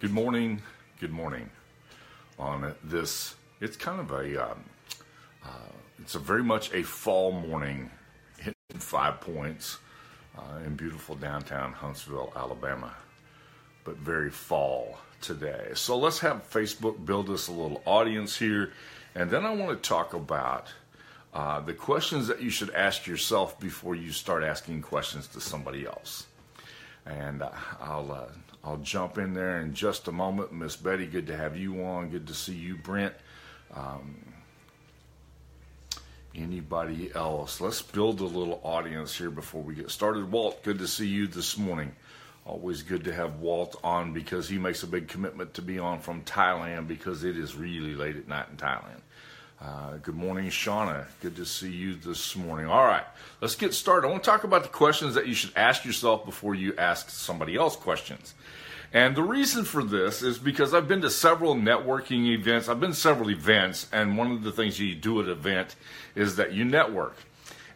Good morning. Good morning. On this, it's kind of a, um, uh, it's a very much a fall morning, hitting five points uh, in beautiful downtown Huntsville, Alabama, but very fall today. So let's have Facebook build us a little audience here, and then I want to talk about uh, the questions that you should ask yourself before you start asking questions to somebody else. And uh, I'll uh, I'll jump in there in just a moment. Miss Betty, good to have you on. Good to see you, Brent. Um, anybody else? Let's build a little audience here before we get started. Walt, good to see you this morning. Always good to have Walt on because he makes a big commitment to be on from Thailand because it is really late at night in Thailand. Uh, good morning, Shauna. Good to see you this morning. All right, let's get started. I want to talk about the questions that you should ask yourself before you ask somebody else questions. And the reason for this is because I've been to several networking events. I've been to several events, and one of the things you do at an event is that you network.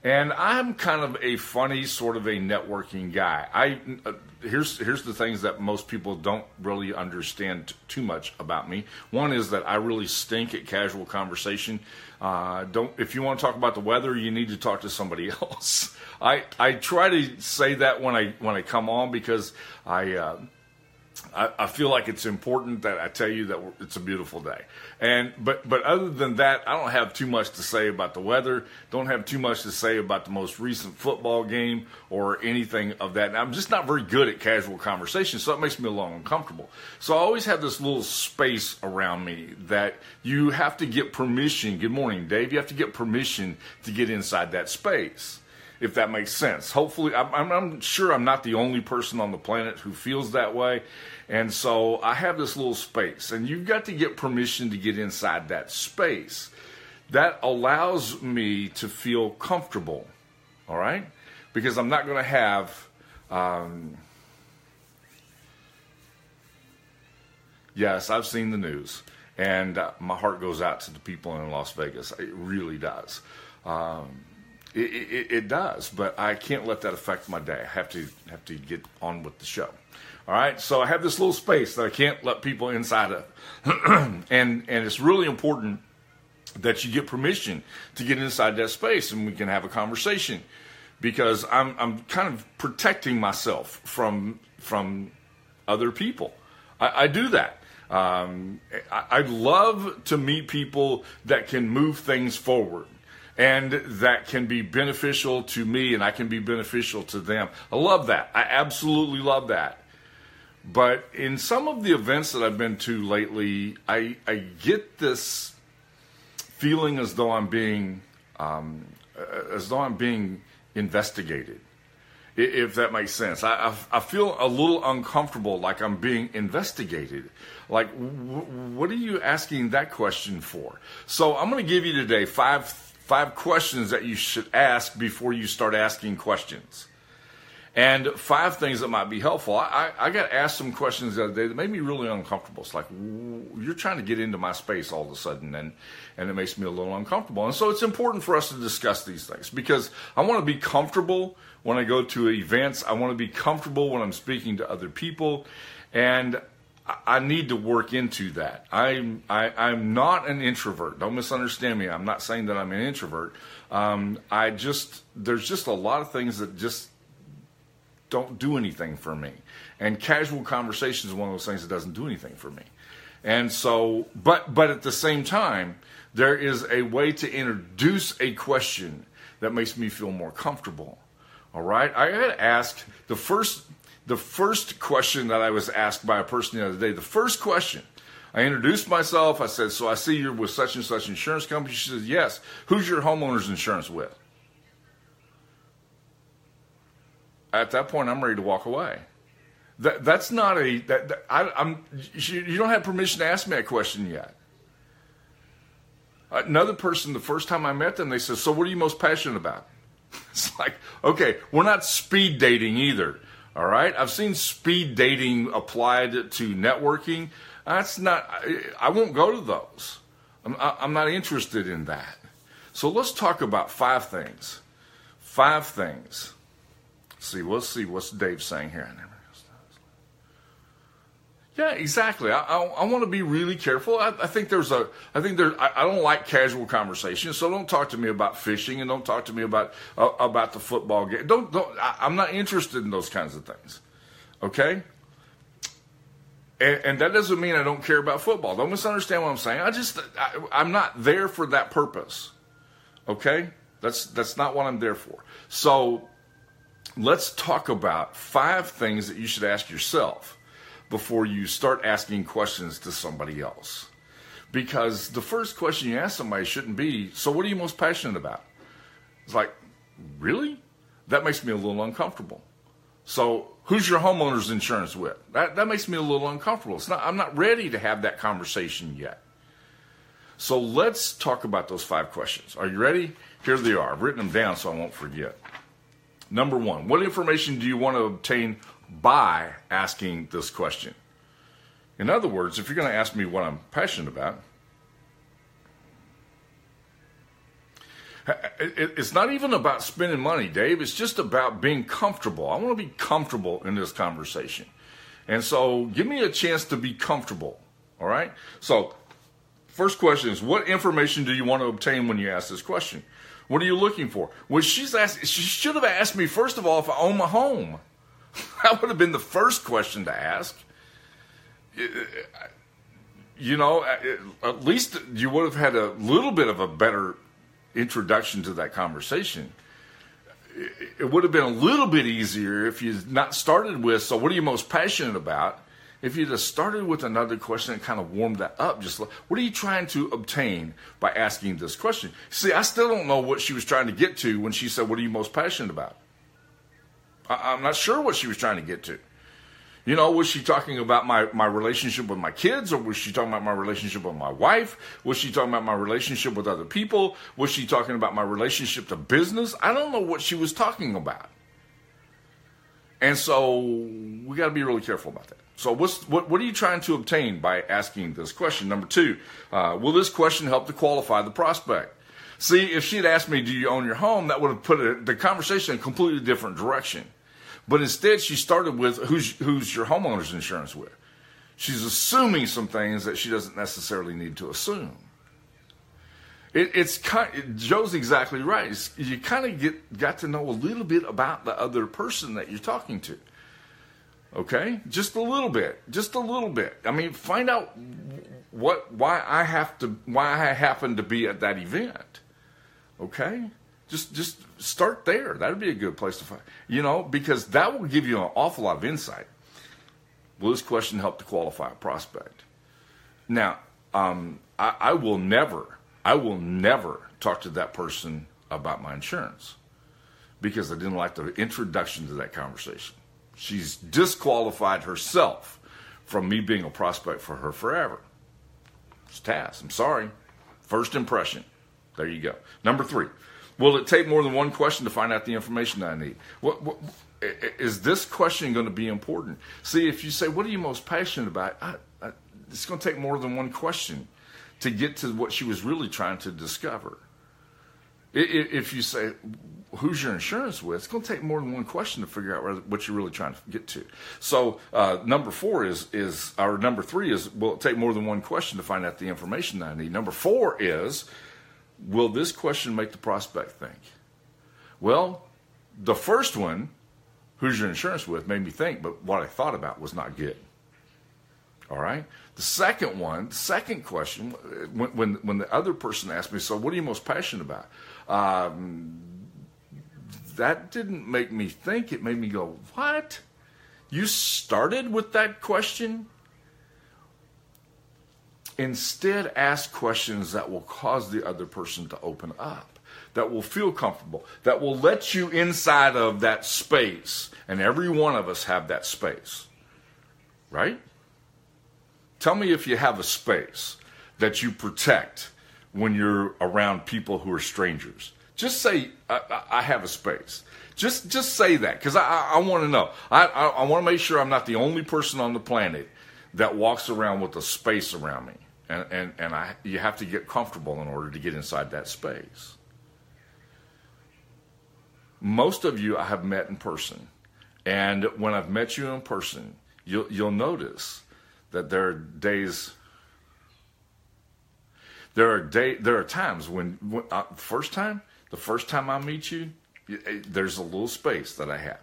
And I'm kind of a funny sort of a networking guy. I uh, here's here's the things that most people don't really understand t- too much about me. One is that I really stink at casual conversation. Uh, don't if you want to talk about the weather, you need to talk to somebody else. I I try to say that when I when I come on because I. Uh, I, I, feel like it's important that I tell you that it's a beautiful day. And but but other than that, I don't have too much to say about the weather. Don't have too much to say about the most recent football game or anything of that. And I'm just not very good at casual conversation, so it makes me a little uncomfortable. So I always have this little space around me that you have to get permission. Good morning, Dave. You have to get permission to get inside that space if that makes sense. Hopefully, I'm, I'm, sure I'm not the only person on the planet who feels that way. And so I have this little space, and you've got to get permission to get inside that space. That allows me to feel comfortable, all right? Because I'm not going to have. Um, yes, I've seen the news, and uh, my heart goes out to the people in Las Vegas. It really does. Um, it, it, it, does, but I can't let that affect my day. I have to have to get on with the show. All right, so I have this little space that I can't let people inside of, and and it's really important that you get permission to get inside that space and we can have a conversation because I'm I'm kind of protecting myself from from other people. I, I do that. Um, I, I love to meet people that can move things forward and that can be beneficial to me and I can be beneficial to them. I love that. I absolutely love that. But in some of the events that I've been to lately, I, I get this feeling as though I'm being um, as though I'm being investigated. If that makes sense, I, I, feel a little uncomfortable, like I'm being investigated. Like, what are you asking that question for? So I'm going to give you today five five questions that you should ask before you start asking questions. And five things that might be helpful. I, I, I got asked some questions the other day that made me really uncomfortable. It's like, you're trying to get into my space all of a sudden, and, and it makes me a little uncomfortable. And so it's important for us to discuss these things because I want to be comfortable when I go to events. I want to be comfortable when I'm speaking to other people. And I need to work into that. I'm I, am i am not an introvert. Don't misunderstand me. I'm not saying that I'm an introvert. Um, I just there's just a lot of things that just don't do anything for me. And casual conversation is one of those things that doesn't do anything for me. And so, but but at the same time, there is a way to introduce a question that makes me feel more comfortable. All right, I got to ask the first the first question that I was asked by a person the other day, the first question, I introduced myself. I said, So I see you're with such and such insurance company. She says, Yes. Who's your homeowner's insurance with? At that point, I'm ready to walk away. That, that's not a, that, that I, am you don't have permission to ask me that question yet. Another person, the first time I met them, they said, So what are you most passionate about? It's like, okay, we're not speed dating either. All right. I've seen speed dating applied to networking. That's not, I, won't go to those. I'm, I'm not interested in that. So let's talk about five things. Five things. See, we'll see what's Dave saying here. Yeah, exactly. I, I, I want to be really careful. I, I, think there's a, I think there, I, don't like casual conversations. So don't talk to me about fishing and don't talk to me about uh, about the football game. Don't, don't. I, I'm not interested in those kinds of things. Okay. And, and, that doesn't mean I don't care about football. Don't misunderstand what I'm saying. I just, I'm not there for that purpose. Okay. That's that's not what I'm there for. So let's talk about five things that you should ask yourself before you start asking questions to somebody else. Because the first question you ask somebody shouldn't be, so what are you most passionate about? It's like, really? That makes me a little uncomfortable. So who's your homeowner's insurance with? That, that makes me a little uncomfortable. It's not, I'm not ready to have that conversation yet. So let's talk about those five questions. Are you ready? Here they are. I've written them down so I won't forget. Number one, what information do you want to obtain by asking this question? In other words, if you're going to ask me what I'm passionate about, it's not even about spending money, Dave. It's just about being comfortable. I want to be comfortable in this conversation. And so give me a chance to be comfortable. All right? So, first question is what information do you want to obtain when you ask this question? What are you looking for? Well, she's asked, she should have asked me, first of all, if I own my home. that would have been the first question to ask. You know, at least you would have had a little bit of a better introduction to that conversation. It would have been a little bit easier if you not started with, so what are you most passionate about? if you'd have started with another question and kind of warmed that up, just like, what are you trying to obtain by asking this question? See, I still don't know what she was trying to get to when she said, What are you most passionate about? I, am not sure what she was trying to get to. You know, was she talking about my, my relationship with my kids, or was she talking about my relationship with my wife? Was she talking about my relationship with other people? Was she talking about my relationship to business? I don't know what she was talking about. And so we got to be really careful about that. So, what, what are you trying to obtain by asking this question? Number two, uh, will this question help to qualify the prospect? See, if she had asked me, Do you own your home? that would have put it, the conversation in a completely different direction. But instead, she started with, Who's, who's your homeowner's insurance with? She's assuming some things that she doesn't necessarily need to assume. It, it's kind, Joe's exactly right. It's, you kind of get got to know a little bit about the other person that you're talking to. Okay, just a little bit, just a little bit. I mean, find out what why I have to why I happen to be at that event. Okay, just just start there. That'd be a good place to find. You know, because that will give you an awful lot of insight. Will this question help to qualify a prospect? Now, um, I, I will never, I will never talk to that person about my insurance because I didn't like the introduction to that conversation. She's disqualified herself from me being a prospect for her forever. It's Taz. I'm sorry. First impression. There you go. Number three. Will it take more than one question to find out the information that I need? What, what, is this question going to be important? See, if you say, "What are you most passionate about?" I, I, it's going to take more than one question to get to what she was really trying to discover. If you say, who's your insurance with, it's going to take more than one question to figure out what you're really trying to get to. So uh, number four is is our number three is will it take more than one question to find out the information that I need. Number four is will this question make the prospect think? Well, the first one, who's your insurance with, made me think, but what I thought about was not good. All right. The second one, the second question, when when, when the other person asked me, so what are you most passionate about? Um, that didn't make me think. It made me go, What? You started with that question? Instead, ask questions that will cause the other person to open up, that will feel comfortable, that will let you inside of that space. And every one of us have that space, right? Tell me if you have a space that you protect when you're around people who are strangers. Just say, I, I have a space. Just just say that because I, I, I want to know. I, I, I want to make sure I'm not the only person on the planet that walks around with a space around me. And, and, and I, you have to get comfortable in order to get inside that space. Most of you I have met in person. And when I've met you in person, you'll, you'll notice that there are days there are day there are times when, when uh, first time the first time I meet you, eh, there's a little space that I have,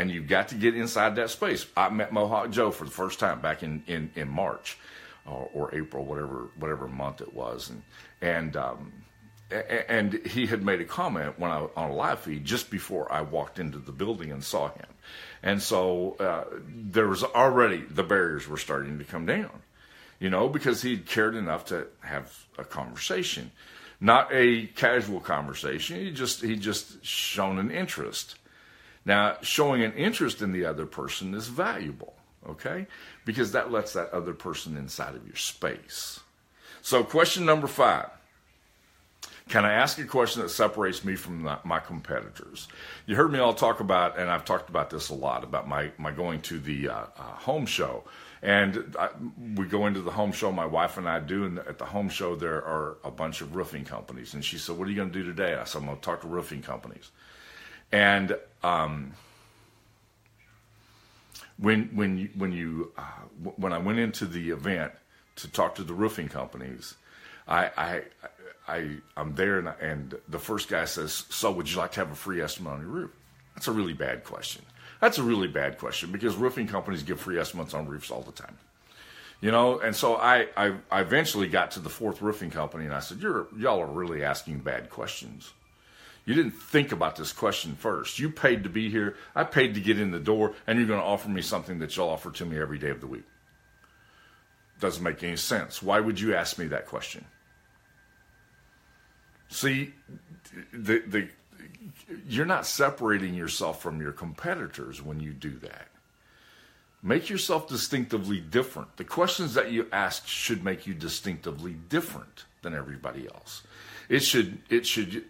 and you've got to get inside that space. I met Mohawk Joe for the first time back in in, in March, or, or April, whatever whatever month it was, and and um, and he had made a comment when I on a live feed just before I walked into the building and saw him, and so uh, there was already the barriers were starting to come down, you know, because he cared enough to have a conversation, not a casual conversation. He just he just shown an interest. Now, showing an interest in the other person is valuable, okay, because that lets that other person inside of your space. So, question number five can I ask a question that separates me from the, my competitors? You heard me all talk about, and I've talked about this a lot, about my, my going to the uh, uh, home show. And I, we go into the home show, my wife and I do, and at the home show, there are a bunch of roofing companies. And she said, What are you going to do today? I said, I'm going to talk to roofing companies. And um, when, when you, when, you uh, when I went into the event to talk to the roofing companies, I, I I I'm there and, and the first guy says, "So would you like to have a free estimate on your roof?" That's a really bad question. That's a really bad question because roofing companies give free estimates on roofs all the time. You know, and so I, I, I eventually got to the fourth roofing company and I said, You're y'all are really asking bad questions. You didn't think about this question first. You paid to be here. I paid to get in the door, and you're going to offer me something that you'll offer to me every day of the week. Doesn't make any sense. Why would you ask me that question? See, the, the, you're not separating yourself from your competitors when you do that. Make yourself distinctively different. The questions that you ask should make you distinctively different than everybody else. It should it should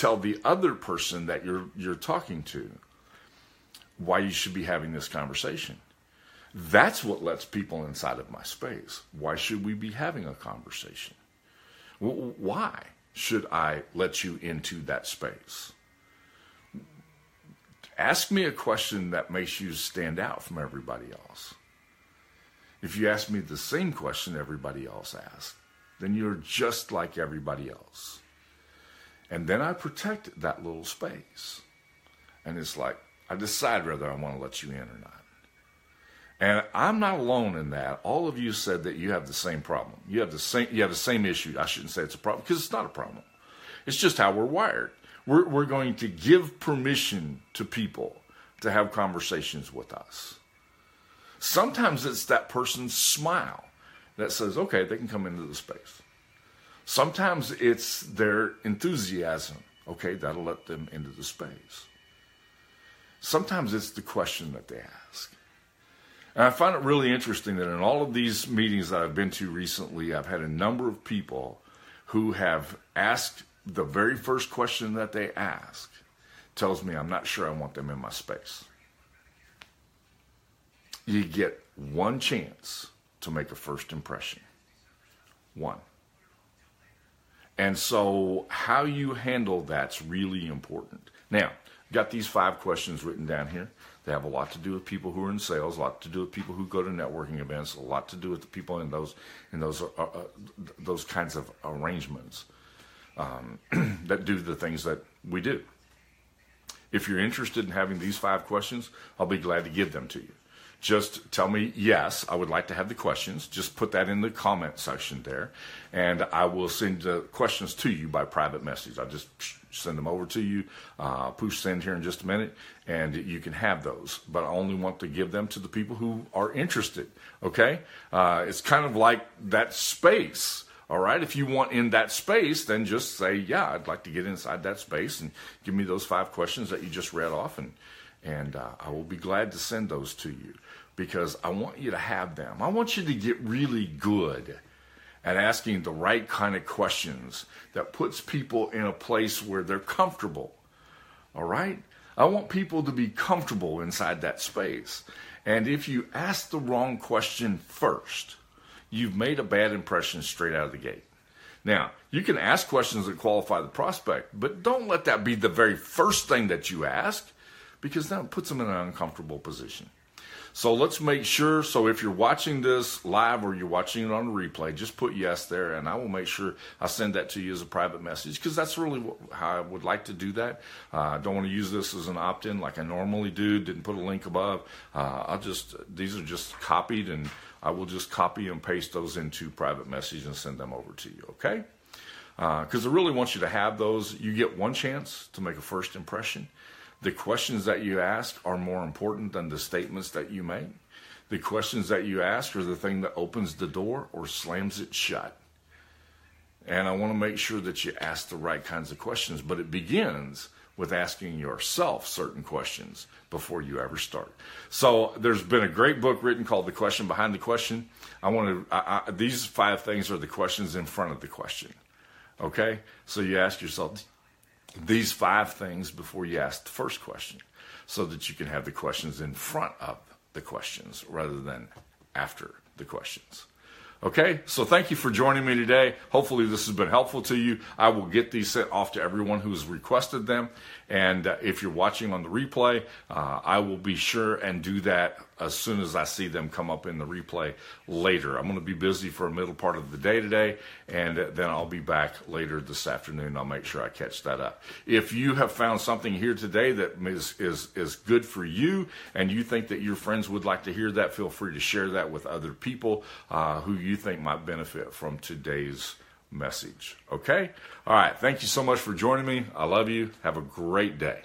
tell the other person that you're you're talking to why you should be having this conversation. That's what lets people inside of my space. Why should we be having a conversation? Why? should I let you into that space? Ask me a question that makes you stand out from everybody else. If you ask me the same question everybody else asks, then you're just like everybody else. And then I protect that little space. And it's like, I decide whether I want to let you in or not. And I'm not alone in that. All of you said that you have the same problem. You have the same you have the same issue. I shouldn't say it's a problem because it's not a problem. It's just how we're wired. We're, we're going to give permission to people to have conversations with us. Sometimes it's that person's smile that says, okay, they can come into the space. Sometimes it's their enthusiasm. Okay, that'll let them into the space. Sometimes it's the question that they ask. And I find it really interesting that in all of these meetings that I've been to recently, I've had a number of people who have asked the very first question that they ask tells me I'm not sure I want them in my space. You get one chance to make a first impression. One. And so, how you handle that's really important. Now, got these five questions written down here. They have a lot to do with people who are in sales, a lot to do with people who go to networking events, a lot to do with the people in those in those uh, uh, those kinds of arrangements um, that do the things that we do. If you're interested in having these five questions, I'll be glad to give them to you just tell me, yes, I would like to have the questions. Just put that in the comment section there, and I will send the questions to you by private message. I'll just send them over to you, uh, push send here in just a minute, and you can have those. But I only want to give them to the people who are interested, okay? Uh, it's kind of like that space. All right, if you want in that space, then just say, Yeah, I'd like to get inside that space and give me those five questions that you just read off, and, and uh, I will be glad to send those to you because I want you to have them. I want you to get really good at asking the right kind of questions that puts people in a place where they're comfortable. All right? I want people to be comfortable inside that space. And if you ask the wrong question first, you've made a bad impression straight out of the gate. Now, you can ask questions that qualify the prospect, but don't let that be the very first thing that you ask because that puts them in an uncomfortable position. So let's make sure. So if you're watching this live or you're watching it on the replay, just put yes there, and I will make sure I send that to you as a private message because that's really how I would like to do that. Uh, I don't want to use this as an opt-in like I normally do. Didn't put a link above. Uh, I'll just these are just copied, and I will just copy and paste those into private message and send them over to you. Okay because uh, I really want you to have those. You get one chance to make a first impression. The questions that you ask are more important than the statements that you make. The questions that you ask are the thing that opens the door or slams it shut. And I want to make sure that you ask the right kinds of questions, but it begins with asking yourself certain questions before you ever start. So there's been a great book written called The Question Behind the Question. I want to, I, I, these five things are the questions in front of the question. Okay? So you ask yourself these five things before you ask the first question so that you can have the questions in front of the questions rather than after the questions. Okay, so thank you for joining me today. Hopefully, this has been helpful to you. I will get these sent off to everyone who has requested them. And uh, if you're watching on the replay, uh, I will be sure and do that as soon as I see them come up in the replay later. I'm going to be busy for a middle part of the day today, and then I'll be back later this afternoon. I'll make sure I catch that up. If you have found something here today that is, is, is good for you and you think that your friends would like to hear that, feel free to share that with other people uh, who you think might benefit from today's message. Okay? All right. Thank you so much for joining me. I love you. Have a great day.